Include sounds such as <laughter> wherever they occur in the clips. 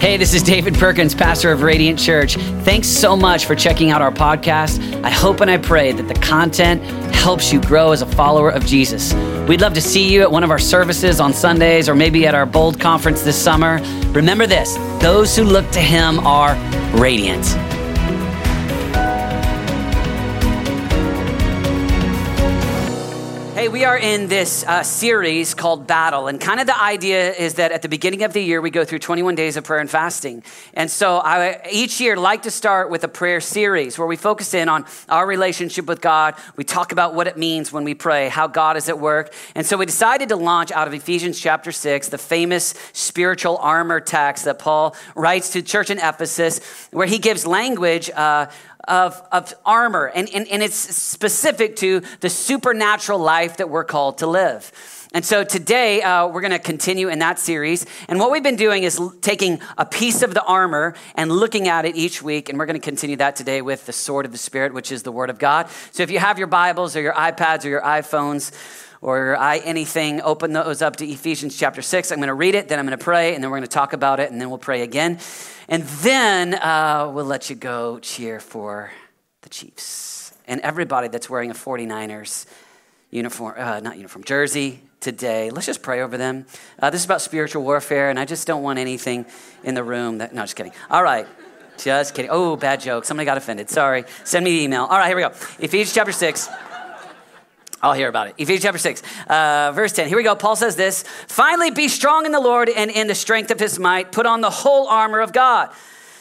Hey, this is David Perkins, pastor of Radiant Church. Thanks so much for checking out our podcast. I hope and I pray that the content helps you grow as a follower of Jesus. We'd love to see you at one of our services on Sundays or maybe at our Bold conference this summer. Remember this those who look to Him are radiant. Hey, we are in this uh, series called Battle, and kind of the idea is that at the beginning of the year we go through 21 days of prayer and fasting. And so I each year like to start with a prayer series where we focus in on our relationship with God. We talk about what it means when we pray, how God is at work. And so we decided to launch out of Ephesians chapter 6, the famous spiritual armor text that Paul writes to church in Ephesus, where he gives language uh, of, of armor, and, and, and it's specific to the supernatural life that we're called to live. And so today uh, we're going to continue in that series. And what we've been doing is taking a piece of the armor and looking at it each week. And we're going to continue that today with the sword of the Spirit, which is the Word of God. So if you have your Bibles or your iPads or your iPhones, or I anything, open those up to Ephesians chapter 6. I'm going to read it, then I'm going to pray, and then we're going to talk about it, and then we'll pray again. And then uh, we'll let you go cheer for the Chiefs and everybody that's wearing a 49ers uniform, uh, not uniform, jersey today. Let's just pray over them. Uh, this is about spiritual warfare, and I just don't want anything in the room that, no, just kidding. All right. Just kidding. Oh, bad joke. Somebody got offended. Sorry. Send me the email. All right, here we go. Ephesians chapter 6. I'll hear about it. Ephesians chapter 6, uh, verse 10. Here we go. Paul says this Finally, be strong in the Lord and in the strength of his might. Put on the whole armor of God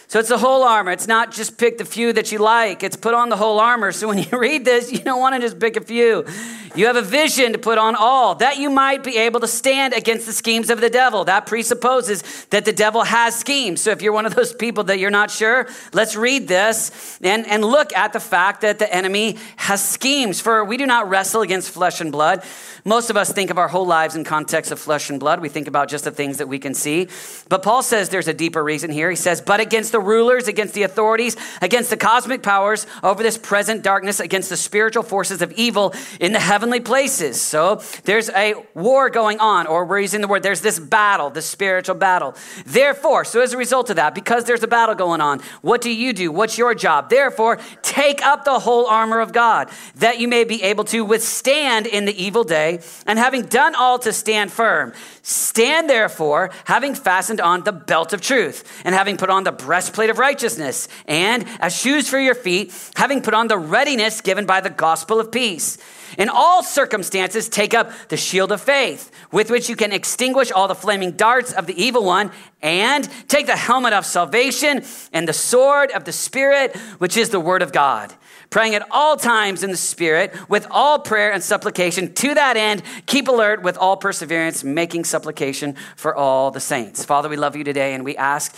so it's the whole armor. It's not just pick the few that you like. It's put on the whole armor. So when you <laughs> read this, you don't want to just pick a few. You have a vision to put on all, that you might be able to stand against the schemes of the devil. That presupposes that the devil has schemes. So if you're one of those people that you're not sure, let's read this and, and look at the fact that the enemy has schemes. For we do not wrestle against flesh and blood. Most of us think of our whole lives in context of flesh and blood. We think about just the things that we can see. But Paul says there's a deeper reason here. He says, but against the rulers, against the authorities, against the cosmic powers over this present darkness, against the spiritual forces of evil in the heavenly places. So there's a war going on, or we're using the word, there's this battle, this spiritual battle. Therefore, so as a result of that, because there's a battle going on, what do you do? What's your job? Therefore, take up the whole armor of God, that you may be able to withstand in the evil day, and having done all to stand firm. Stand therefore, having fastened on the belt of truth, and having put on the breastplate of righteousness, and as shoes for your feet, having put on the readiness given by the gospel of peace. In all circumstances, take up the shield of faith, with which you can extinguish all the flaming darts of the evil one, and take the helmet of salvation and the sword of the Spirit, which is the word of God praying at all times in the Spirit with all prayer and supplication. To that end, keep alert with all perseverance, making supplication for all the saints. Father, we love you today and we ask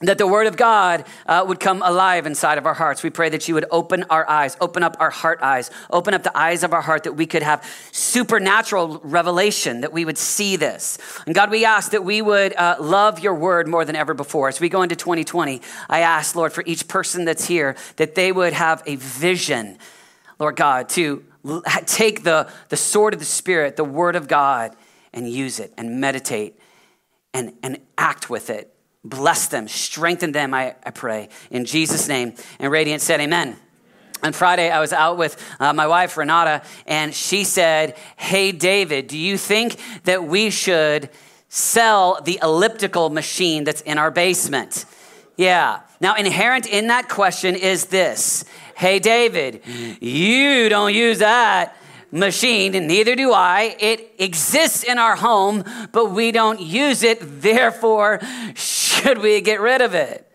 that the word of God uh, would come alive inside of our hearts. We pray that you would open our eyes, open up our heart eyes, open up the eyes of our heart that we could have supernatural revelation, that we would see this. And God, we ask that we would uh, love your word more than ever before. As we go into 2020, I ask, Lord, for each person that's here, that they would have a vision, Lord God, to take the, the sword of the Spirit, the word of God, and use it and meditate and, and act with it Bless them, strengthen them, I, I pray. In Jesus' name. And Radiant said, Amen. On Friday, I was out with uh, my wife, Renata, and she said, Hey, David, do you think that we should sell the elliptical machine that's in our basement? Yeah. Now, inherent in that question is this Hey, David, you don't use that machine, and neither do I. It exists in our home, but we don't use it. Therefore, should we get rid of it?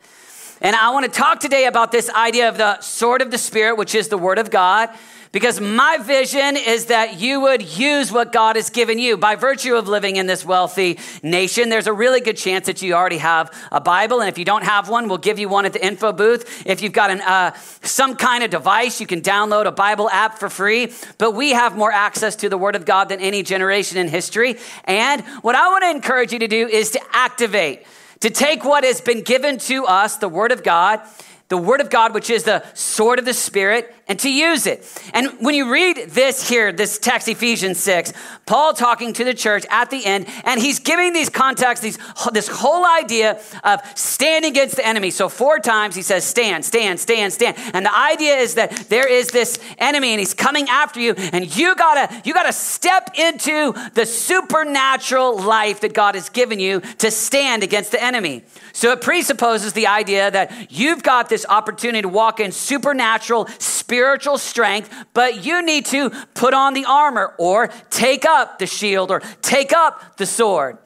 And I want to talk today about this idea of the sword of the Spirit, which is the Word of God. Because my vision is that you would use what God has given you. By virtue of living in this wealthy nation, there's a really good chance that you already have a Bible. And if you don't have one, we'll give you one at the info booth. If you've got an, uh, some kind of device, you can download a Bible app for free. But we have more access to the Word of God than any generation in history. And what I want to encourage you to do is to activate, to take what has been given to us, the Word of God, the Word of God, which is the sword of the Spirit, and to use it. And when you read this here, this text, Ephesians 6, Paul talking to the church at the end, and he's giving these contexts, these, this whole idea of standing against the enemy. So, four times he says, stand, stand, stand, stand. And the idea is that there is this enemy and he's coming after you, and you gotta, you gotta step into the supernatural life that God has given you to stand against the enemy. So, it presupposes the idea that you've got this opportunity to walk in supernatural, spiritual strength, but you need to put on the armor or take up the shield or take up the sword.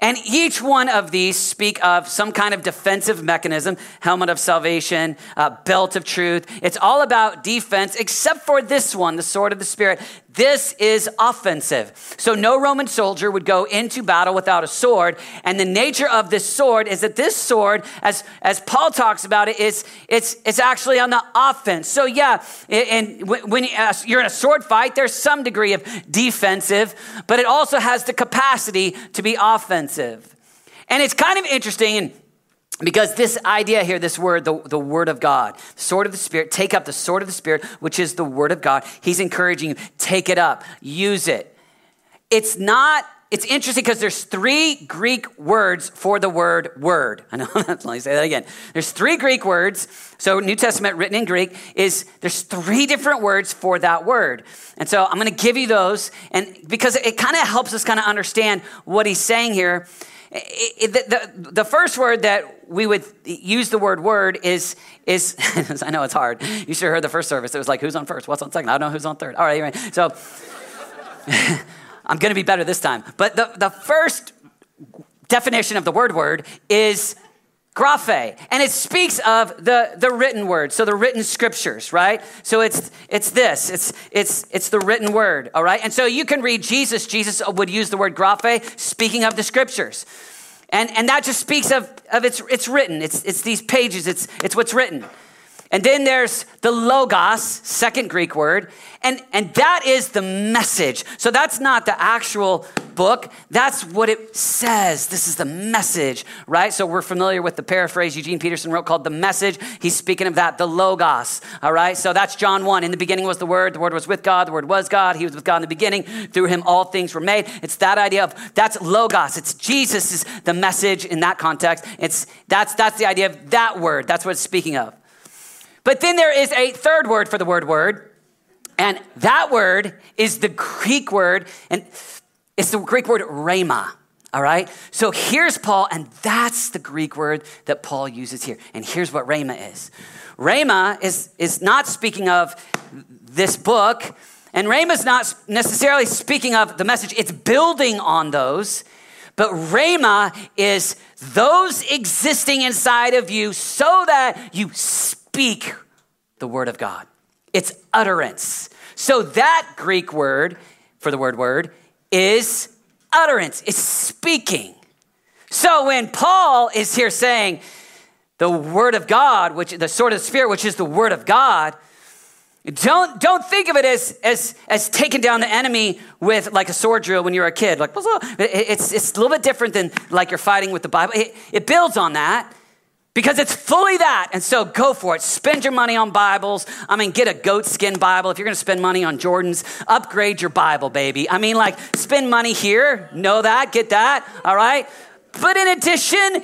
And each one of these speak of some kind of defensive mechanism helmet of salvation, uh, belt of truth. It's all about defense, except for this one, the sword of the Spirit. This is offensive. So no Roman soldier would go into battle without a sword. And the nature of this sword is that this sword, as, as Paul talks about it, is it's, it's actually on the offense. So yeah, and when you're in a sword fight, there's some degree of defensive, but it also has the capacity to be offensive. And it's kind of interesting and because this idea here, this word, the, the word of God, sword of the Spirit, take up the sword of the Spirit, which is the word of God. He's encouraging you, take it up, use it. It's not, it's interesting because there's three Greek words for the word word. <laughs> I know, <laughs> let me say that again. There's three Greek words. So New Testament written in Greek is, there's three different words for that word. And so I'm going to give you those. And because it kind of helps us kind of understand what he's saying here. It, the, the, the, first word that we would use the word word is, is <laughs> I know it's hard. You should have heard the first service. It was like, who's on first? What's on second? I don't know who's on third. All right, right. So <laughs> I'm going to be better this time. But the, the first definition of the word word is graphe. And it speaks of the, the written word. So the written scriptures right? So it's it's this. It's it's it's the written word all right? And so you can read jesus. Jesus would use the word graphe speaking of the scriptures. And and that just speaks of of it's it's written. It's it's these pages. It's it's what's written and then there's the logos, second Greek word, and, and that is the message. So that's not the actual book, that's what it says. This is the message, right? So we're familiar with the paraphrase Eugene Peterson wrote called The Message. He's speaking of that, the logos, all right? So that's John 1. In the beginning was the Word, the Word was with God, the Word was God, He was with God in the beginning. Through Him all things were made. It's that idea of that's logos. It's Jesus is the message in that context. It's that's that's the idea of that word. That's what it's speaking of. But then there is a third word for the word word, and that word is the Greek word, and it's the Greek word rhema. All right? So here's Paul, and that's the Greek word that Paul uses here. And here's what rhema is rhema is, is not speaking of this book, and rhema is not necessarily speaking of the message, it's building on those. But rhema is those existing inside of you so that you speak the word of God. It's utterance. So that Greek word for the word word is utterance, it's speaking. So when Paul is here saying the word of God, which the sword of the spirit, which is the word of God, don't, don't think of it as, as, as taking down the enemy with like a sword drill when you're a kid. Like, <laughs> it's, it's a little bit different than like you're fighting with the Bible. It, it builds on that because it's fully that. And so go for it. Spend your money on Bibles. I mean, get a goat skin Bible. If you're going to spend money on Jordans, upgrade your Bible, baby. I mean, like, spend money here. Know that, get that, all right? But in addition,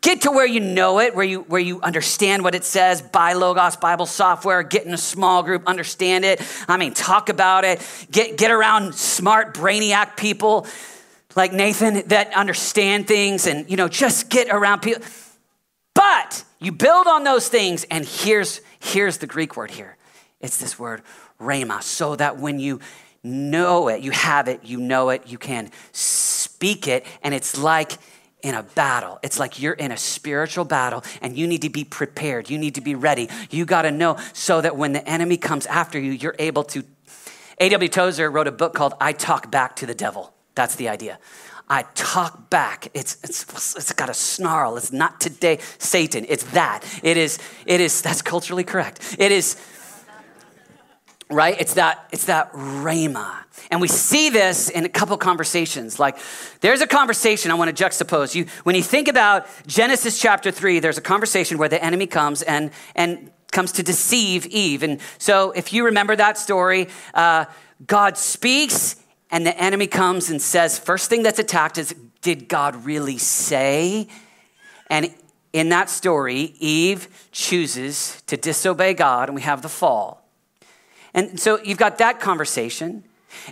get to where you know it, where you where you understand what it says. Buy Logos Bible software, get in a small group, understand it. I mean, talk about it. Get get around smart brainiac people like Nathan that understand things and you know, just get around people but you build on those things, and here's, here's the Greek word here it's this word, rhema, so that when you know it, you have it, you know it, you can speak it, and it's like in a battle. It's like you're in a spiritual battle and you need to be prepared. You need to be ready. You got to know so that when the enemy comes after you, you're able to. A.W. Tozer wrote a book called I Talk Back to the Devil. That's the idea. I talk back. It's, it's, it's got a snarl. It's not today, Satan. It's that. It is, it is, that's culturally correct. It is, right? It's that, it's that rhema. And we see this in a couple conversations. Like, there's a conversation I want to juxtapose. You, when you think about Genesis chapter three, there's a conversation where the enemy comes and, and comes to deceive Eve. And so, if you remember that story, uh, God speaks, and the enemy comes and says, first thing that's attacked is, did God really say? And in that story, Eve chooses to disobey God, and we have the fall. And so you've got that conversation.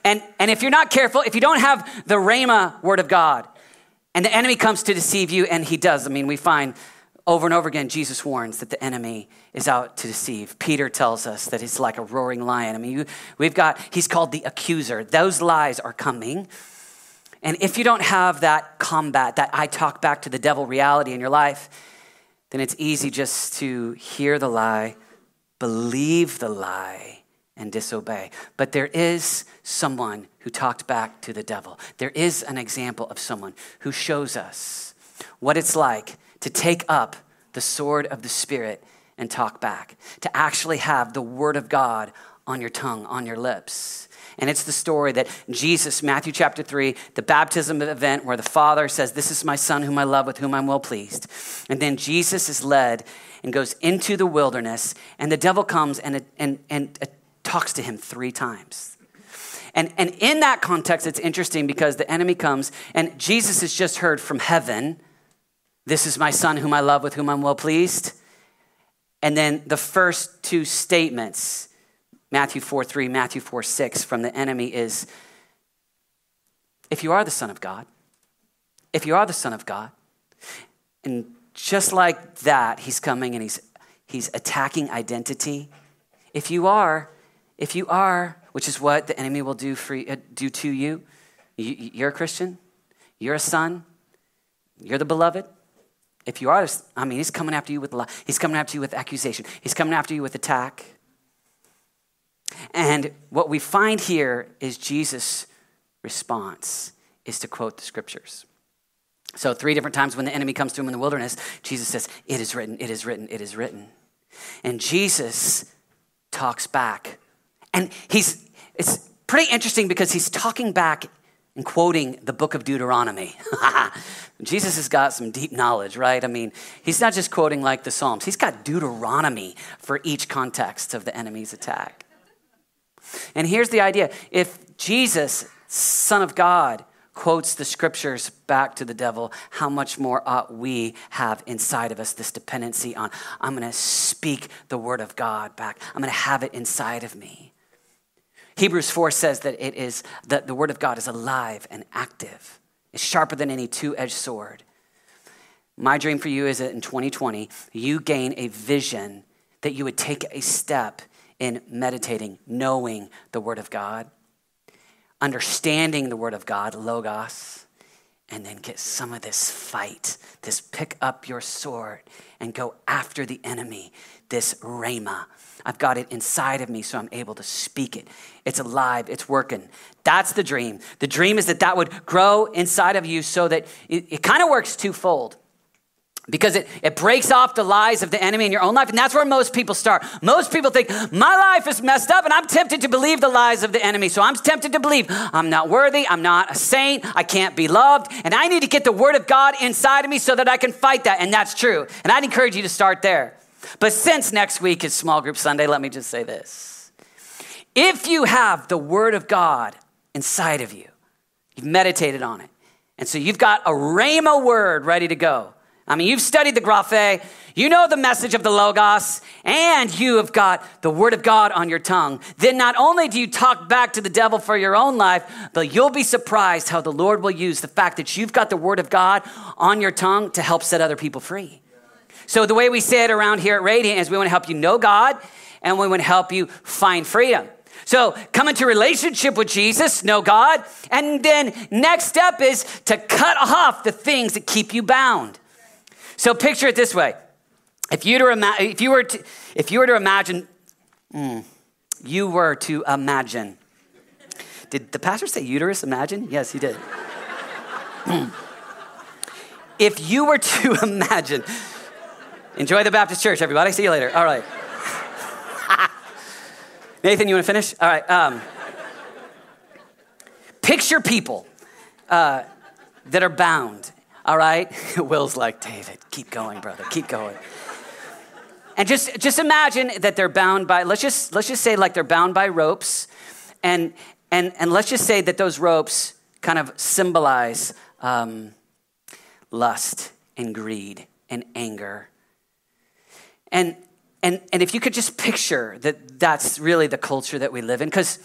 And, and if you're not careful, if you don't have the Rhema word of God, and the enemy comes to deceive you, and he does. I mean, we find over and over again, Jesus warns that the enemy is out to deceive. Peter tells us that he's like a roaring lion. I mean, we've got, he's called the accuser. Those lies are coming. And if you don't have that combat, that I talk back to the devil reality in your life, then it's easy just to hear the lie, believe the lie, and disobey. But there is someone who talked back to the devil. There is an example of someone who shows us what it's like to take up the sword of the Spirit and talk back, to actually have the Word of God on your tongue, on your lips. And it's the story that Jesus, Matthew chapter 3, the baptism event where the Father says, This is my Son whom I love, with whom I'm well pleased. And then Jesus is led and goes into the wilderness, and the devil comes and, and, and uh, talks to him three times. And, and in that context, it's interesting because the enemy comes, and Jesus has just heard from heaven this is my son whom I love, with whom I'm well pleased. And then the first two statements, Matthew 4 3, Matthew 4 6, from the enemy is if you are the Son of God, if you are the Son of God, and just like that, he's coming and he's, he's attacking identity. If you are, if you are, which is what the enemy will do, for, uh, do to you, you, you're a Christian, you're a son, you're the beloved, if you are, I mean, he's coming after you with lie. He's coming after you with accusation. He's coming after you with attack. And what we find here is Jesus' response is to quote the scriptures. So, three different times when the enemy comes to him in the wilderness, Jesus says, It is written, it is written, it is written. And Jesus talks back. And he's, it's pretty interesting because he's talking back quoting the book of Deuteronomy. <laughs> Jesus has got some deep knowledge, right? I mean, he's not just quoting like the Psalms, he's got Deuteronomy for each context of the enemy's attack. And here's the idea if Jesus, Son of God, quotes the scriptures back to the devil, how much more ought we have inside of us this dependency on, I'm going to speak the word of God back, I'm going to have it inside of me. Hebrews 4 says that it is that the word of God is alive and active. It's sharper than any two-edged sword. My dream for you is that in 2020, you gain a vision that you would take a step in meditating, knowing the word of God, understanding the word of God, logos, and then get some of this fight, this pick up your sword and go after the enemy, this rhema, I've got it inside of me, so I'm able to speak it. It's alive, it's working. That's the dream. The dream is that that would grow inside of you so that it, it kind of works twofold because it, it breaks off the lies of the enemy in your own life. And that's where most people start. Most people think, my life is messed up, and I'm tempted to believe the lies of the enemy. So I'm tempted to believe I'm not worthy, I'm not a saint, I can't be loved, and I need to get the word of God inside of me so that I can fight that. And that's true. And I'd encourage you to start there. But since next week is Small Group Sunday, let me just say this. If you have the Word of God inside of you, you've meditated on it, and so you've got a Rhema word ready to go. I mean, you've studied the Graphe, you know the message of the Logos, and you have got the Word of God on your tongue. Then not only do you talk back to the devil for your own life, but you'll be surprised how the Lord will use the fact that you've got the Word of God on your tongue to help set other people free. So, the way we say it around here at Radiant is we want to help you know God and we want to help you find freedom. So, come into relationship with Jesus, know God, and then next step is to cut off the things that keep you bound. So, picture it this way: if you to ima- if you were to if you were to imagine, mm, you were to imagine. Did the pastor say uterus? Imagine? Yes, he did. <clears throat> if you were to <laughs> imagine Enjoy the Baptist church, everybody. See you later. All right. <laughs> Nathan, you want to finish? All right. Um, picture people uh, that are bound. All right. <laughs> Will's like, David, keep going, brother. Keep going. and just, just imagine that they're bound by, let's just, let's just say like they're bound by ropes. And, and, and let's just say that those ropes kind of symbolize um, lust and greed and anger. And, and, and if you could just picture that that's really the culture that we live in, because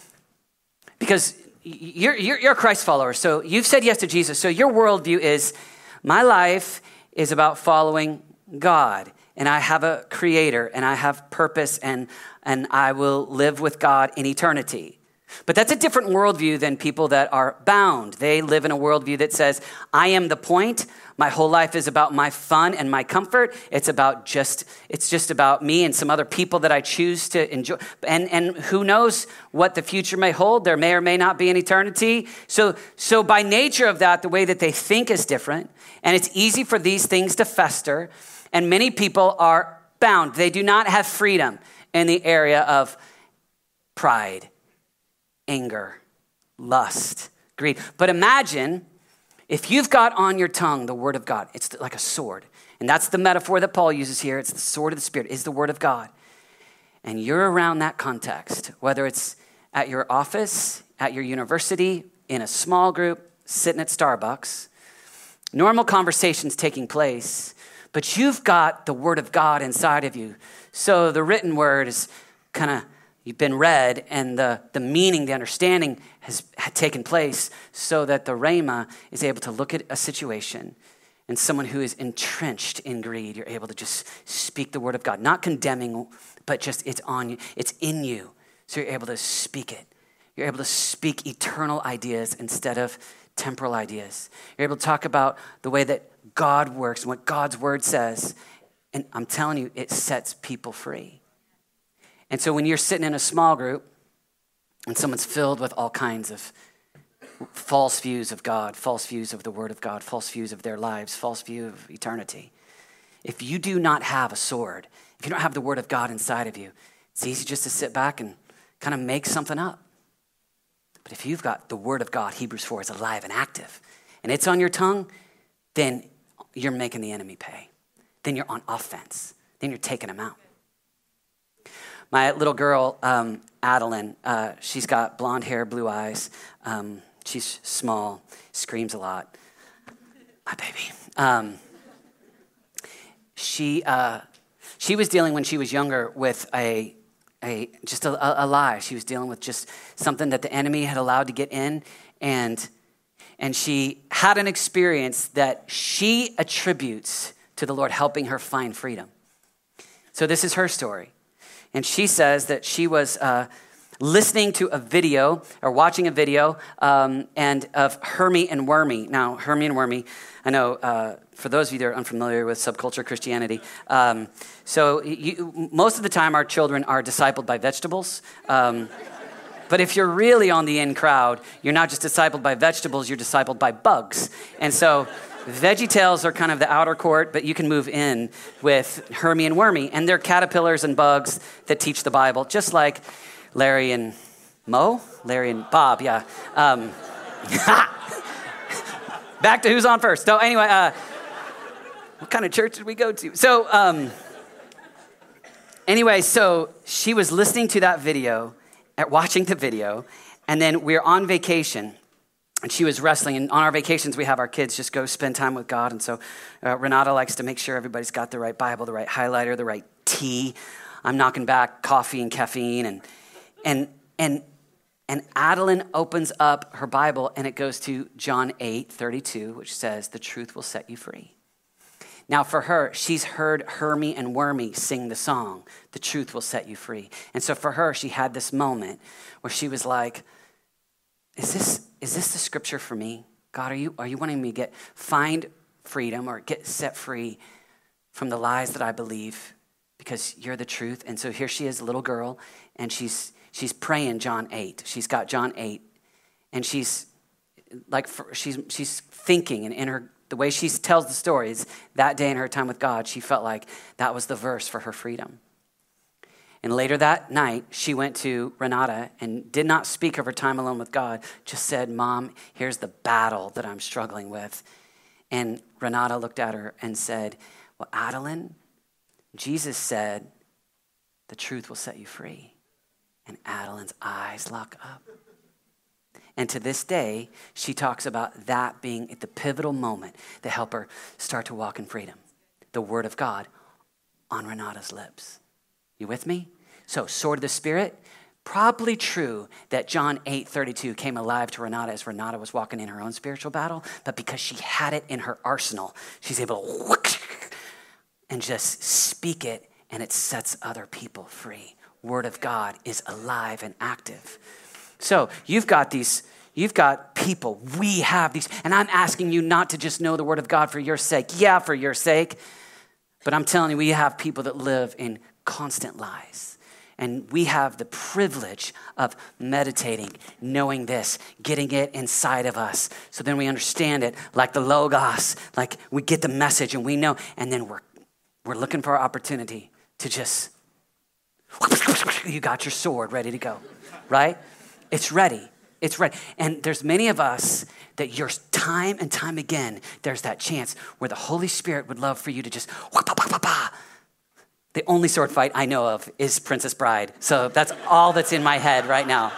because you're, you're, you're a Christ follower, so you've said yes to Jesus. So your worldview is my life is about following God, and I have a creator, and I have purpose, and, and I will live with God in eternity. But that's a different worldview than people that are bound. They live in a worldview that says, I am the point. My whole life is about my fun and my comfort. It's about just, it's just about me and some other people that I choose to enjoy. And, and who knows what the future may hold? There may or may not be an eternity. So, so by nature of that, the way that they think is different. And it's easy for these things to fester. And many people are bound. They do not have freedom in the area of pride anger, lust, greed. But imagine if you've got on your tongue the word of God, it's like a sword. And that's the metaphor that Paul uses here. It's the sword of the Spirit, is the word of God. And you're around that context, whether it's at your office, at your university, in a small group, sitting at Starbucks, normal conversations taking place, but you've got the word of God inside of you. So the written word is kind of you've been read and the, the meaning, the understanding has had taken place so that the Rhema is able to look at a situation and someone who is entrenched in greed, you're able to just speak the word of God, not condemning, but just it's on you, it's in you. So you're able to speak it. You're able to speak eternal ideas instead of temporal ideas. You're able to talk about the way that God works and what God's word says. And I'm telling you, it sets people free. And so when you're sitting in a small group and someone's filled with all kinds of false views of God, false views of the Word of God, false views of their lives, false view of eternity, if you do not have a sword, if you don't have the Word of God inside of you, it's easy just to sit back and kind of make something up. But if you've got the Word of God, Hebrews 4 is alive and active, and it's on your tongue, then you're making the enemy pay. Then you're on offense. Then you're taking them out. My little girl, um, Adeline, uh, she's got blonde hair, blue eyes. Um, she's small, screams a lot. My baby. Um, she, uh, she was dealing when she was younger with a, a just a, a lie. She was dealing with just something that the enemy had allowed to get in, and and she had an experience that she attributes to the Lord helping her find freedom. So this is her story. And she says that she was uh, listening to a video or watching a video um, and of Hermie and Wormy. Now, Hermie and Wormy, I know uh, for those of you that are unfamiliar with subculture Christianity, um, so you, most of the time our children are discipled by vegetables. Um, but if you're really on the in crowd, you're not just discipled by vegetables, you're discipled by bugs. And so Veggie Tales are kind of the outer court, but you can move in with Hermie and Wormy, and they're caterpillars and bugs that teach the Bible, just like Larry and Mo, Larry and Bob, yeah. Um, <laughs> back to who's on first. So anyway, uh, what kind of church did we go to? So um, anyway, so she was listening to that video, at watching the video, and then we're on vacation and she was wrestling. And on our vacations, we have our kids just go spend time with God. And so uh, Renata likes to make sure everybody's got the right Bible, the right highlighter, the right tea. I'm knocking back coffee and caffeine. And, and, and, and Adeline opens up her Bible and it goes to John 8 32, which says, The truth will set you free. Now, for her, she's heard Hermie and Wormy sing the song, The Truth Will Set You Free. And so for her, she had this moment where she was like, Is this, is this the scripture for me? God, are you, are you wanting me to get find freedom or get set free from the lies that I believe because you're the truth? And so here she is, a little girl, and she's she's praying John 8. She's got John 8, and she's like for, she's she's thinking and in her the way she tells the stories that day in her time with God, she felt like that was the verse for her freedom. And later that night, she went to Renata and did not speak of her time alone with God, just said, Mom, here's the battle that I'm struggling with. And Renata looked at her and said, Well, Adeline, Jesus said The truth will set you free. And Adeline's eyes lock up. And to this day, she talks about that being at the pivotal moment that helped her start to walk in freedom. The word of God on Renata's lips. You with me? So, sword of the Spirit, probably true that John 8 32 came alive to Renata as Renata was walking in her own spiritual battle, but because she had it in her arsenal, she's able to and just speak it, and it sets other people free. Word of God is alive and active. So you've got these, you've got people, we have these, and I'm asking you not to just know the word of God for your sake. Yeah, for your sake. But I'm telling you, we have people that live in constant lies. And we have the privilege of meditating, knowing this, getting it inside of us. So then we understand it like the Logos, like we get the message and we know, and then we're, we're looking for our opportunity to just, you got your sword ready to go, right? It's ready. It's ready. And there's many of us that you're time and time again, there's that chance where the Holy Spirit would love for you to just, the only sword fight I know of is Princess Bride. So that's all that's in my head right now.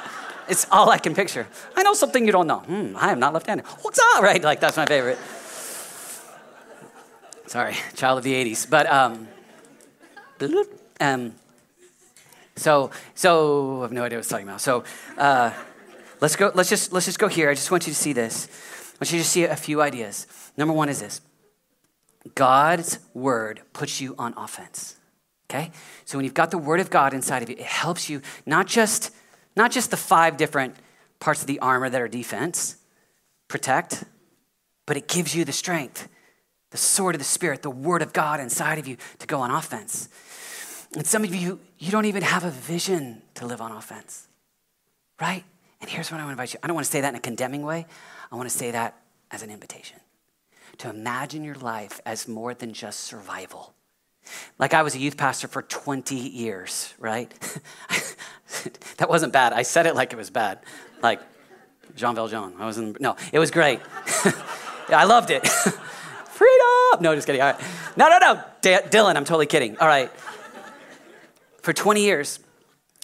It's all I can picture. I know something you don't know. Hmm, I am not left handed. What's up? Right? Like, that's my favorite. Sorry, child of the 80s. But, um, um so, so I have no idea what I was talking about. So, uh, let's go. Let's just let's just go here. I just want you to see this. I want you to see a few ideas. Number one is this: God's word puts you on offense. Okay, so when you've got the word of God inside of you, it helps you not just not just the five different parts of the armor that are defense, protect, but it gives you the strength, the sword of the spirit, the word of God inside of you to go on offense. And some of you, you don't even have a vision to live on offense, right? And here's what I want to invite you I don't want to say that in a condemning way, I want to say that as an invitation to imagine your life as more than just survival. Like I was a youth pastor for 20 years, right? <laughs> that wasn't bad. I said it like it was bad. Like Jean Valjean. I wasn't, no, it was great. <laughs> I loved it. <laughs> Freedom! No, just kidding. All right. No, no, no. D- Dylan, I'm totally kidding. All right for 20 years.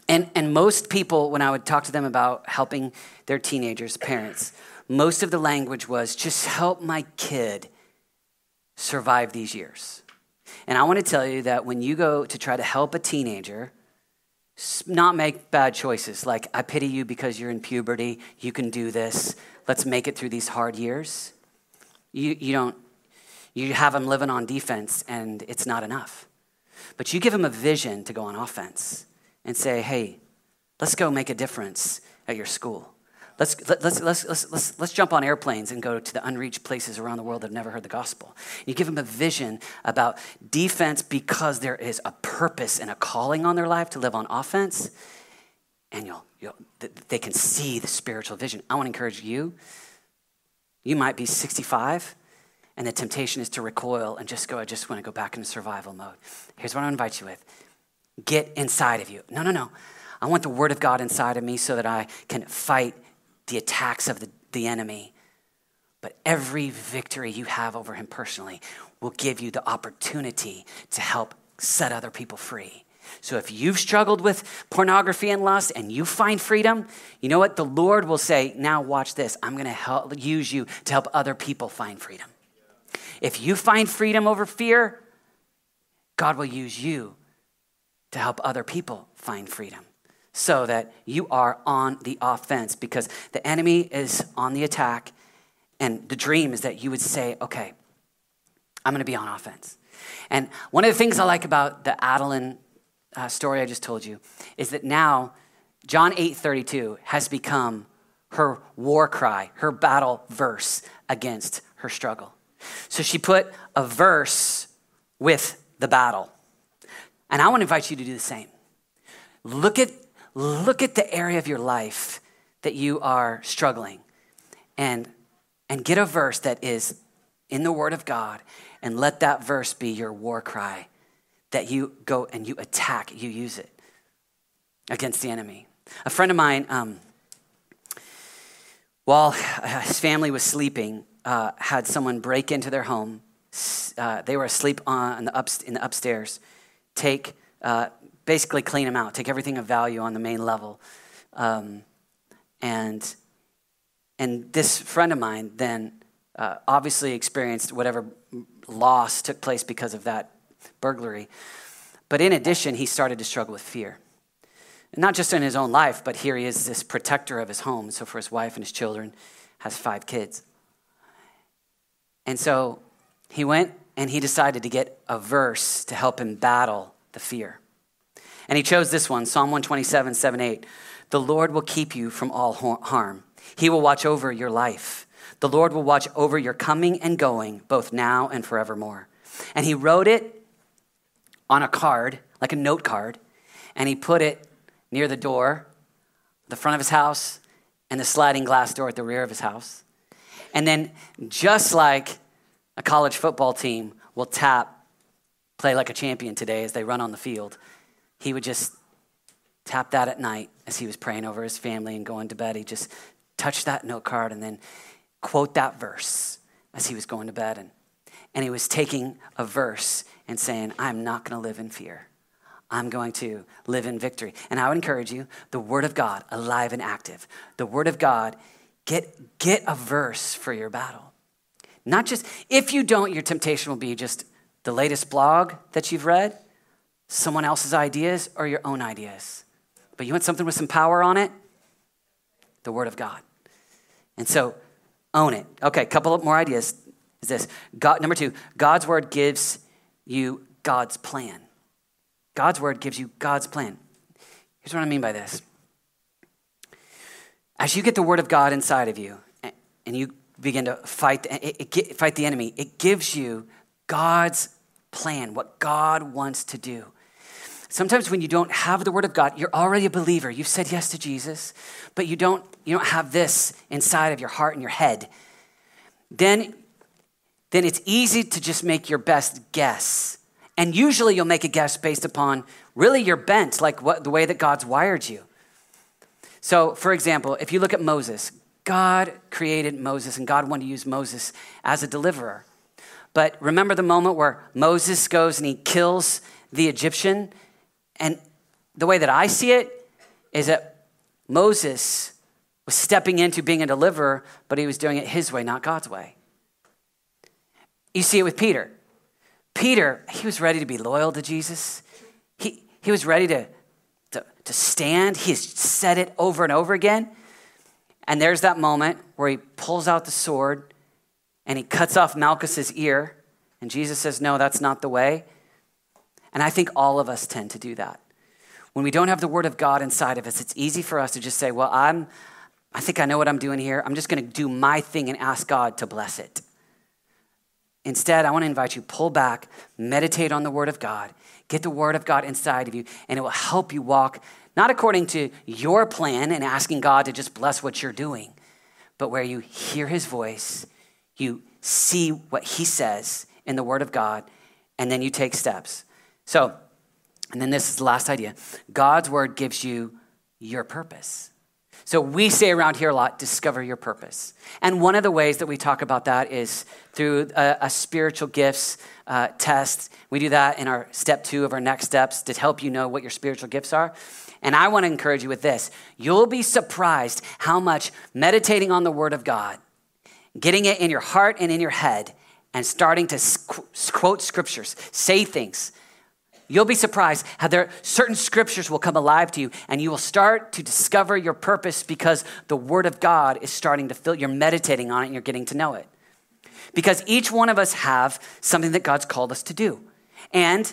And, and most people, when I would talk to them about helping their teenagers, parents, most of the language was just help my kid survive these years. And I want to tell you that when you go to try to help a teenager, not make bad choices like, I pity you because you're in puberty, you can do this, let's make it through these hard years. You, you don't, you have them living on defense and it's not enough. But you give them a vision to go on offense and say, hey, let's go make a difference at your school. Let's, let's, let's, let's, let's, let's jump on airplanes and go to the unreached places around the world that have never heard the gospel. You give them a vision about defense because there is a purpose and a calling on their life to live on offense, and you'll, you'll, they can see the spiritual vision. I want to encourage you. You might be 65 and the temptation is to recoil and just go, I just want to go back into survival mode. Here's what I invite you with get inside of you. No, no, no. I want the word of God inside of me so that I can fight the attacks of the, the enemy. But every victory you have over him personally will give you the opportunity to help set other people free. So if you've struggled with pornography and lust and you find freedom, you know what? The Lord will say, Now watch this. I'm going to help use you to help other people find freedom. If you find freedom over fear, God will use you to help other people find freedom so that you are on the offense because the enemy is on the attack. And the dream is that you would say, okay, I'm going to be on offense. And one of the things I like about the Adeline uh, story I just told you is that now John 8:32 has become her war cry, her battle verse against her struggle. So she put a verse with the battle. And I want to invite you to do the same. Look at, look at the area of your life that you are struggling and, and get a verse that is in the Word of God and let that verse be your war cry that you go and you attack, you use it against the enemy. A friend of mine, um, while his family was sleeping, uh, had someone break into their home. Uh, they were asleep on the up, in the upstairs, take uh, basically clean them out, take everything of value on the main level. Um, and, and this friend of mine then uh, obviously experienced whatever loss took place because of that burglary. But in addition, he started to struggle with fear. Not just in his own life, but here he is, this protector of his home. So for his wife and his children, has five kids. And so he went and he decided to get a verse to help him battle the fear. And he chose this one Psalm 127, 7, 8. The Lord will keep you from all harm, He will watch over your life. The Lord will watch over your coming and going, both now and forevermore. And he wrote it on a card, like a note card, and he put it near the door, the front of his house, and the sliding glass door at the rear of his house. And then, just like a college football team will tap, play like a champion today as they run on the field, he would just tap that at night as he was praying over his family and going to bed. He just touched that note card and then quote that verse as he was going to bed. And, and he was taking a verse and saying, I'm not going to live in fear. I'm going to live in victory. And I would encourage you, the Word of God, alive and active. The Word of God, get, get a verse for your battle. Not just, if you don't, your temptation will be just the latest blog that you've read, someone else's ideas, or your own ideas. But you want something with some power on it? The Word of God. And so, own it. Okay, a couple more ideas is this. God, number two, God's Word gives you God's plan. God's word gives you God's plan. Here's what I mean by this. As you get the word of God inside of you and you begin to fight, it, it, fight the enemy, it gives you God's plan, what God wants to do. Sometimes when you don't have the word of God, you're already a believer. You've said yes to Jesus, but you don't, you don't have this inside of your heart and your head. Then, then it's easy to just make your best guess and usually you'll make a guess based upon really your bent, like what, the way that God's wired you. So, for example, if you look at Moses, God created Moses and God wanted to use Moses as a deliverer. But remember the moment where Moses goes and he kills the Egyptian? And the way that I see it is that Moses was stepping into being a deliverer, but he was doing it his way, not God's way. You see it with Peter. Peter, he was ready to be loyal to Jesus. He, he was ready to, to, to stand. He's said it over and over again. And there's that moment where he pulls out the sword and he cuts off Malchus's ear. And Jesus says, No, that's not the way. And I think all of us tend to do that. When we don't have the word of God inside of us, it's easy for us to just say, Well, I'm, I think I know what I'm doing here. I'm just going to do my thing and ask God to bless it. Instead, I want to invite you pull back, meditate on the word of God, get the word of God inside of you, and it will help you walk not according to your plan and asking God to just bless what you're doing, but where you hear his voice, you see what he says in the word of God, and then you take steps. So, and then this is the last idea God's word gives you your purpose. So we say around here a lot discover your purpose. And one of the ways that we talk about that is through a, a spiritual gifts uh, test. We do that in our step two of our next steps to help you know what your spiritual gifts are. And I want to encourage you with this you'll be surprised how much meditating on the Word of God, getting it in your heart and in your head, and starting to quote scriptures, say things, You'll be surprised how there certain scriptures will come alive to you and you will start to discover your purpose because the word of God is starting to fill you're meditating on it and you're getting to know it. Because each one of us have something that God's called us to do. And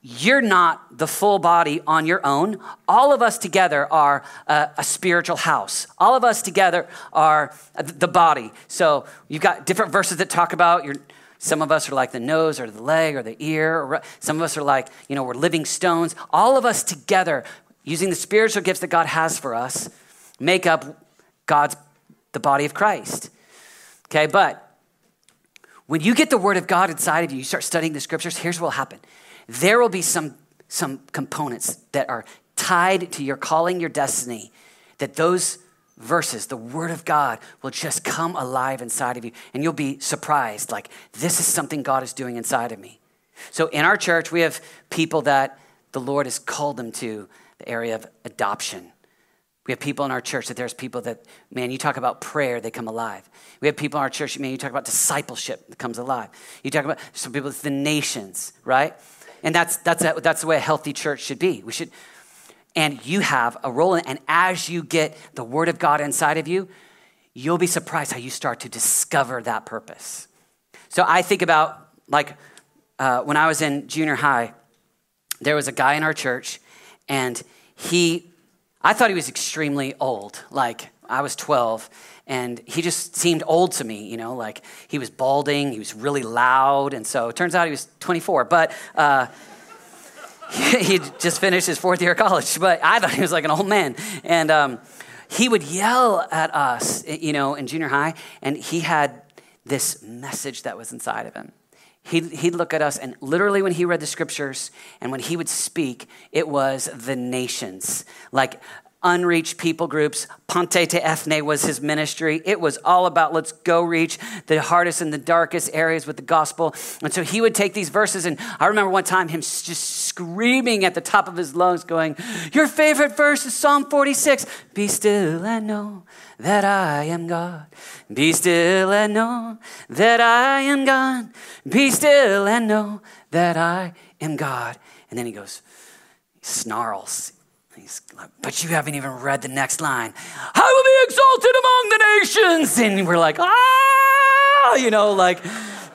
you're not the full body on your own. All of us together are a, a, spiritual house. All of us together are the body. So you've got different verses that talk about your some of us are like the nose or the leg or the ear. Or some of us are like, you know, we're living stones. All of us together, using the spiritual gifts that God has for us, make up God's, the body of Christ. Okay, but when you get the word of God inside of you, you start studying the scriptures, here's what will happen. There will be some, some components that are tied to your calling, your destiny, that those verses, the Word of God will just come alive inside of you, and you'll be surprised like, this is something God is doing inside of me. So in our church, we have people that the Lord has called them to the area of adoption. We have people in our church that there's people that, man, you talk about prayer, they come alive. We have people in our church, man, you talk about discipleship that comes alive. You talk about some people, it's the nations, right? And that's, that's, that's the way a healthy church should be. We should, and you have a role in it. And as you get the word of God inside of you, you'll be surprised how you start to discover that purpose. So I think about like uh, when I was in junior high, there was a guy in our church, and he, I thought he was extremely old. Like I was 12, and he just seemed old to me, you know, like he was balding, he was really loud, and so it turns out he was 24. But uh, <laughs> he just finished his fourth year of college, but I thought he was like an old man. And um, he would yell at us, you know, in junior high, and he had this message that was inside of him. He'd, he'd look at us, and literally, when he read the scriptures and when he would speak, it was the nations. Like unreached people groups. Panta ta Ethne was his ministry. It was all about let's go reach the hardest and the darkest areas with the gospel. And so he would take these verses, and I remember one time him just screaming at the top of his lungs, going, Your favorite verse is Psalm 46 Be still and know that I am God. Be still and know that I am God. Be still and know that I am God. And then he goes, he snarls He's like, but you haven't even read the next line. I will be exalted among the nations. And we're like, ah, you know, like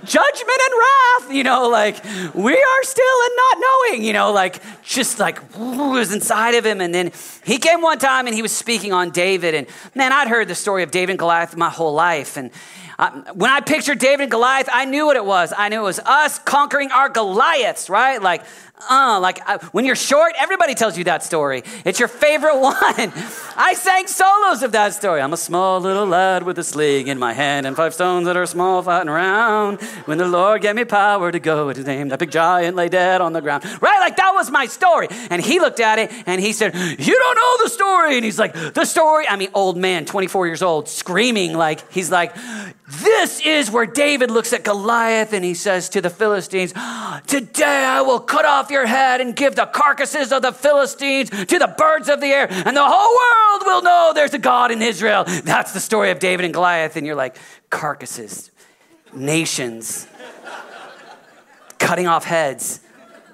judgment and wrath, you know, like we are still in not knowing, you know, like just like was inside of him. And then he came one time and he was speaking on David. And man, I'd heard the story of David and Goliath my whole life. And uh, when I pictured David and Goliath, I knew what it was. I knew it was us conquering our Goliaths, right? Like uh, like uh, when you're short, everybody tells you that story. It's your favorite <laughs> one. I sang solos of that story. I'm a small little lad with a sling in my hand and five stones that are small, flat, and round. When the Lord gave me power to go with his name, that big giant lay dead on the ground. Right? Like that was my story. And he looked at it and he said, You don't know the story. And he's like, The story. I mean, old man, 24 years old, screaming like, He's like, This is where David looks at Goliath and he says to the Philistines, Today I will cut off your head and give the carcasses of the Philistines to the birds of the air, and the whole world will know there's a God in Israel. That's the story of David and Goliath. And you're like, carcasses, nations, cutting off heads.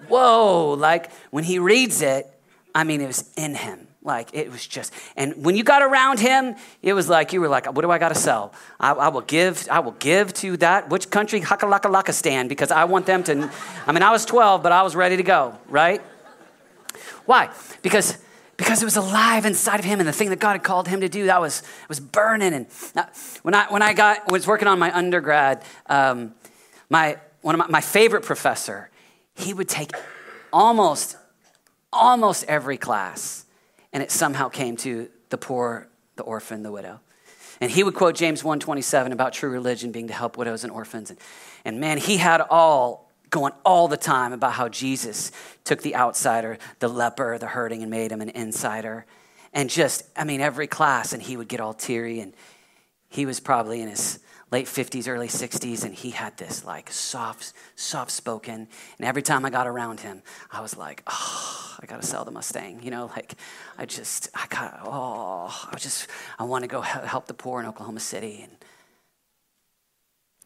Whoa, like when he reads it, I mean, it was in him. Like it was just, and when you got around him, it was like you were like, "What do I got to sell? I, I, will give. I will give to that which country Hakalaka because I want them to." I mean, I was 12, but I was ready to go. Right? Why? Because because it was alive inside of him, and the thing that God had called him to do that was was burning. And when I when I got was working on my undergrad, um, my one of my, my favorite professor, he would take almost almost every class and it somehow came to the poor, the orphan, the widow. And he would quote James 127 about true religion being to help widows and orphans. And, and man, he had all going all the time about how Jesus took the outsider, the leper, the hurting, and made him an insider. And just, I mean, every class, and he would get all teary. And he was probably in his late 50s, early 60s, and he had this like soft, soft spoken. And every time I got around him, I was like, oh, I got to sell the Mustang. You know, like I just, I got, oh, I just, I want to go help the poor in Oklahoma City. And,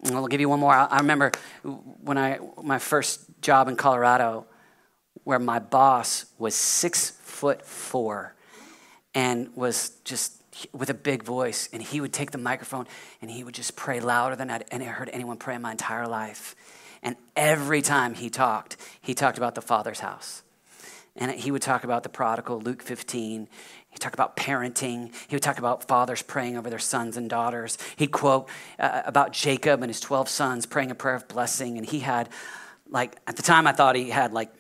and I'll give you one more. I remember when I, my first job in Colorado, where my boss was six foot four and was just with a big voice, and he would take the microphone and he would just pray louder than I'd heard anyone pray in my entire life. And every time he talked, he talked about the Father's house. And he would talk about the prodigal, Luke 15. He'd talk about parenting. He would talk about fathers praying over their sons and daughters. He'd quote uh, about Jacob and his 12 sons praying a prayer of blessing. And he had, like, at the time, I thought he had like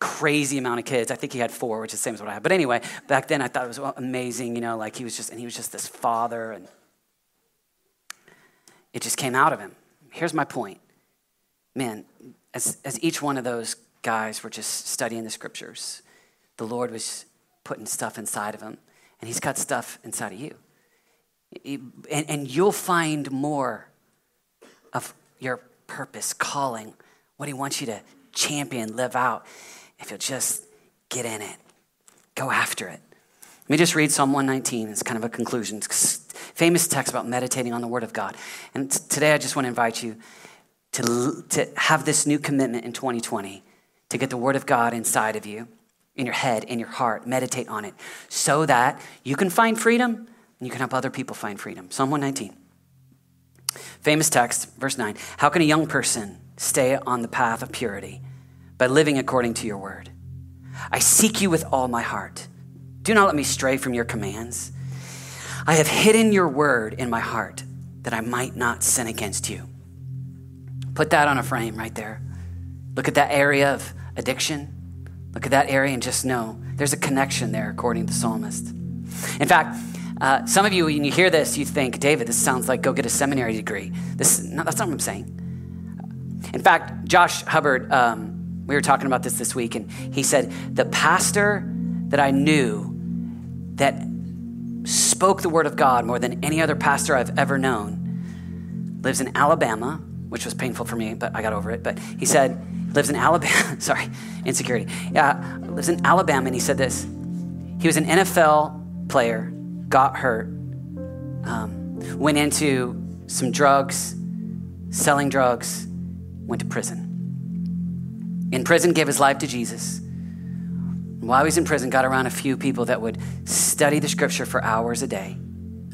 crazy amount of kids. I think he had four, which is the same as what I have. But anyway, back then I thought it was amazing, you know, like he was just, and he was just this father, and it just came out of him. Here's my point. Man, as, as each one of those guys were just studying the scriptures, the Lord was putting stuff inside of him, and he's got stuff inside of you. And, and you'll find more of your purpose, calling, what he wants you to champion, live out if you'll just get in it, go after it. Let me just read Psalm 119. It's kind of a conclusion. It's famous text about meditating on the Word of God. And t- today I just want to invite you to, to have this new commitment in 2020 to get the Word of God inside of you, in your head, in your heart. Meditate on it so that you can find freedom and you can help other people find freedom. Psalm 119. Famous text, verse 9. How can a young person stay on the path of purity? By living according to your word. I seek you with all my heart. Do not let me stray from your commands. I have hidden your word in my heart that I might not sin against you. Put that on a frame right there. Look at that area of addiction. Look at that area and just know there's a connection there, according to the psalmist. In fact, uh, some of you, when you hear this, you think, David, this sounds like go get a seminary degree. This, no, that's not what I'm saying. In fact, Josh Hubbard, um, we were talking about this this week, and he said, The pastor that I knew that spoke the word of God more than any other pastor I've ever known lives in Alabama, which was painful for me, but I got over it. But he said, lives in Alabama. <laughs> Sorry, insecurity. Yeah, lives in Alabama, and he said this. He was an NFL player got hurt, um, went into some drugs, selling drugs, went to prison. In prison, gave his life to Jesus. While he was in prison, got around a few people that would study the scripture for hours a day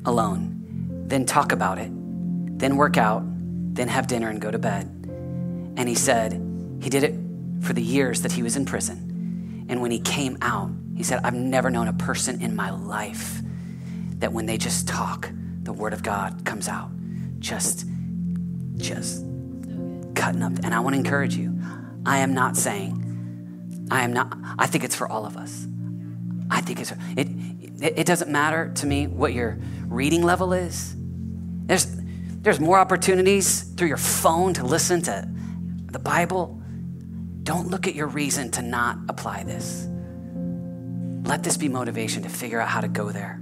alone, then talk about it, then work out, then have dinner and go to bed. And he said he did it for the years that he was in prison. And when he came out, he said, I've never known a person in my life that when they just talk, the word of God comes out. Just, just cutting up. And I want to encourage you. I am not saying, I am not, I think it's for all of us. I think it's, it, it, it doesn't matter to me what your reading level is. There's, there's more opportunities through your phone to listen to the Bible. Don't look at your reason to not apply this. Let this be motivation to figure out how to go there.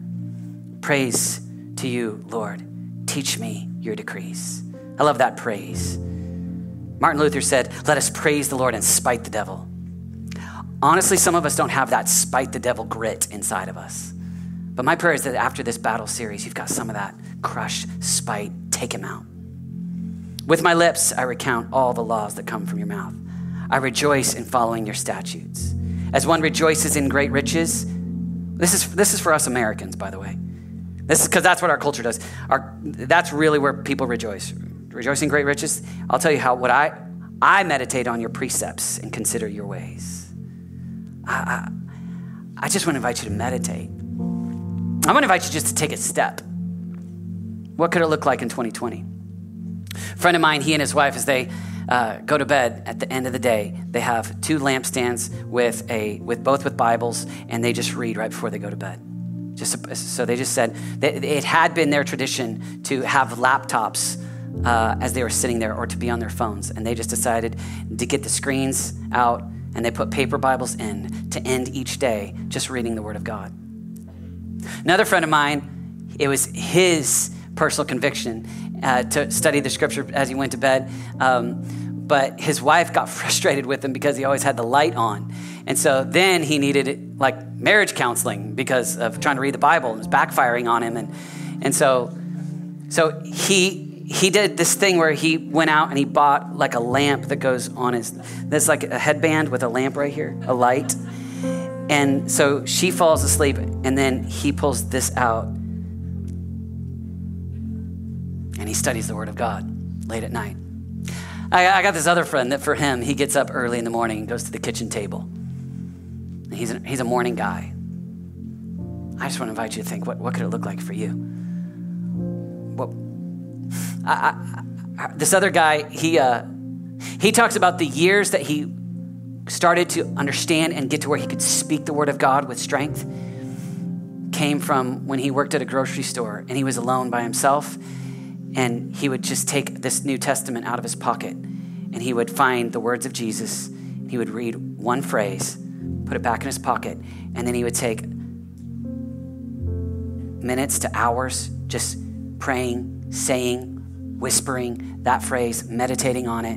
Praise to you, Lord. Teach me your decrees. I love that praise. Martin Luther said, Let us praise the Lord and spite the devil. Honestly, some of us don't have that spite the devil grit inside of us. But my prayer is that after this battle series, you've got some of that crush, spite, take him out. With my lips, I recount all the laws that come from your mouth. I rejoice in following your statutes. As one rejoices in great riches, this is, this is for us Americans, by the way. This is because that's what our culture does. Our, that's really where people rejoice. Rejoicing great riches. I'll tell you how, what I, I meditate on your precepts and consider your ways. I, I, I just want to invite you to meditate. I want to invite you just to take a step. What could it look like in 2020? A friend of mine, he and his wife, as they uh, go to bed at the end of the day, they have two lampstands with a with both with Bibles, and they just read right before they go to bed. Just so they just said that it had been their tradition to have laptops uh, as they were sitting there or to be on their phones, and they just decided to get the screens out and they put paper Bibles in to end each day just reading the Word of God. Another friend of mine, it was his personal conviction uh, to study the Scripture as he went to bed. Um, but his wife got <laughs> frustrated with him because he always had the light on. And so then he needed like marriage counseling because of trying to read the Bible and it was backfiring on him. And, and so, so he, he did this thing where he went out and he bought like a lamp that goes on his, there's like a headband with a lamp right here, a light. And so she falls asleep and then he pulls this out and he studies the Word of God late at night. I, I got this other friend that for him, he gets up early in the morning and goes to the kitchen table He's a, he's a morning guy. I just want to invite you to think what, what could it look like for you? I, I, this other guy, he, uh, he talks about the years that he started to understand and get to where he could speak the word of God with strength came from when he worked at a grocery store and he was alone by himself and he would just take this New Testament out of his pocket and he would find the words of Jesus. He would read one phrase put it back in his pocket, and then he would take minutes to hours just praying, saying, whispering that phrase, meditating on it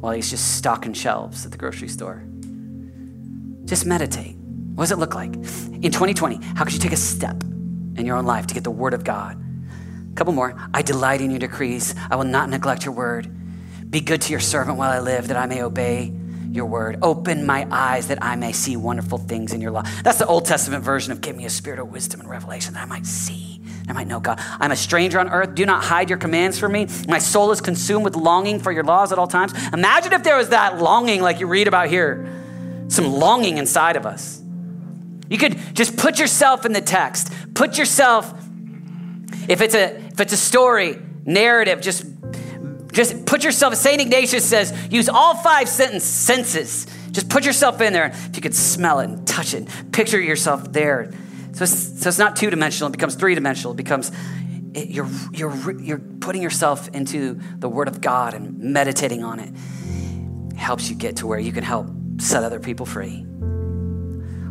while he's just stocking shelves at the grocery store. Just meditate. What does it look like? In 2020, how could you take a step in your own life to get the word of God? A couple more. I delight in your decrees. I will not neglect your word. Be good to your servant while I live, that I may obey your word. Open my eyes that I may see wonderful things in your law. That's the Old Testament version of give me a spirit of wisdom and revelation that I might see. I might know God. I'm a stranger on earth. Do not hide your commands from me. My soul is consumed with longing for your laws at all times. Imagine if there was that longing like you read about here, some longing inside of us. You could just put yourself in the text. Put yourself, if it's a if it's a story, narrative, just just put yourself, St. Ignatius says, use all five sentence senses. Just put yourself in there. If you could smell it and touch it, picture yourself there. So it's, so it's not two dimensional, it becomes three dimensional. It becomes it, you're, you're, you're putting yourself into the Word of God and meditating on it. it. Helps you get to where you can help set other people free.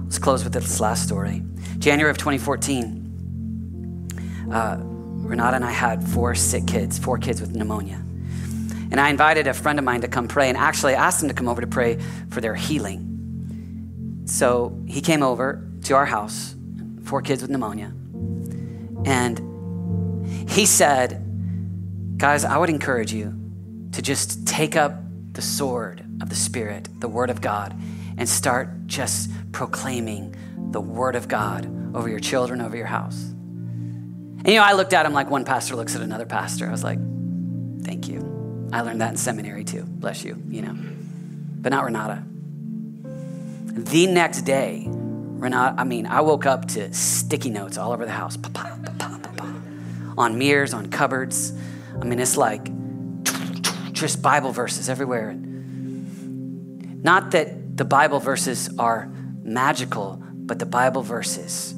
Let's close with this last story. January of 2014, uh, Renata and I had four sick kids, four kids with pneumonia. And I invited a friend of mine to come pray, and actually asked him to come over to pray for their healing. So he came over to our house, four kids with pneumonia, and he said, Guys, I would encourage you to just take up the sword of the Spirit, the Word of God, and start just proclaiming the Word of God over your children, over your house. And you know, I looked at him like one pastor looks at another pastor. I was like, Thank you. I learned that in seminary too. Bless you, you know. But not Renata. The next day, Renata, I mean, I woke up to sticky notes all over the house. On mirrors, on cupboards. I mean, it's like just Bible verses everywhere. Not that the Bible verses are magical, but the Bible verses,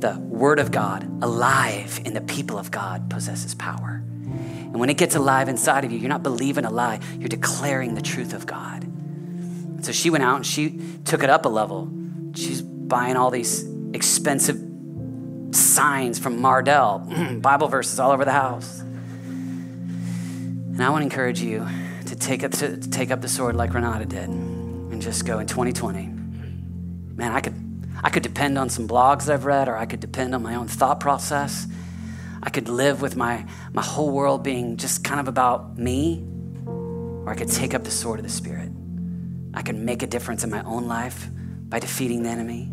the Word of God, alive in the people of God, possesses power. And when it gets alive inside of you, you're not believing a lie, you're declaring the truth of God. So she went out and she took it up a level. She's buying all these expensive signs from Mardel, <clears throat> Bible verses all over the house. And I want to encourage you to take up, to, to take up the sword like Renata did and just go in 2020. Man, I could, I could depend on some blogs I've read, or I could depend on my own thought process. I could live with my, my whole world being just kind of about me, or I could take up the sword of the Spirit. I can make a difference in my own life by defeating the enemy.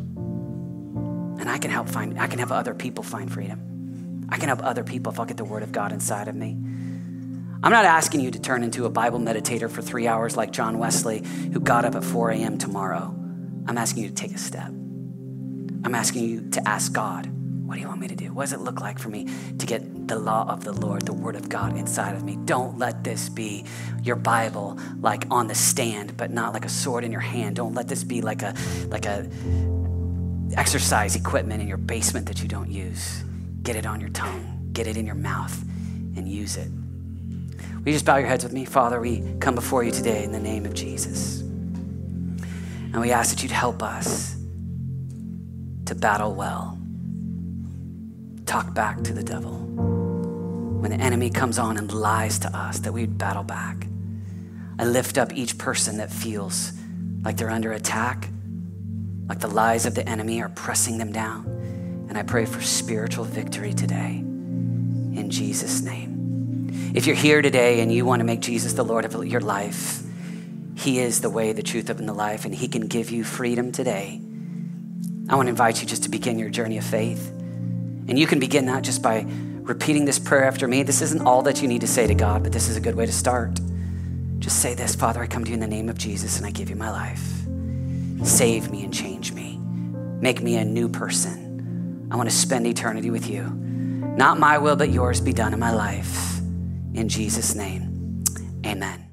And I can help find, I can have other people find freedom. I can help other people if I'll get the word of God inside of me. I'm not asking you to turn into a Bible meditator for three hours like John Wesley, who got up at 4 a.m. tomorrow. I'm asking you to take a step. I'm asking you to ask God, what do you want me to do? What does it look like for me to get the law of the Lord, the word of God inside of me? Don't let this be your Bible like on the stand, but not like a sword in your hand. Don't let this be like a like a exercise equipment in your basement that you don't use. Get it on your tongue, get it in your mouth, and use it. Will you just bow your heads with me? Father, we come before you today in the name of Jesus. And we ask that you'd help us to battle well talk back to the devil. When the enemy comes on and lies to us, that we'd battle back. I lift up each person that feels like they're under attack, like the lies of the enemy are pressing them down. And I pray for spiritual victory today in Jesus' name. If you're here today and you want to make Jesus the Lord of your life, He is the way, the truth, and the life, and He can give you freedom today. I want to invite you just to begin your journey of faith. And you can begin that just by repeating this prayer after me. This isn't all that you need to say to God, but this is a good way to start. Just say this Father, I come to you in the name of Jesus and I give you my life. Save me and change me. Make me a new person. I want to spend eternity with you. Not my will, but yours be done in my life. In Jesus' name, amen.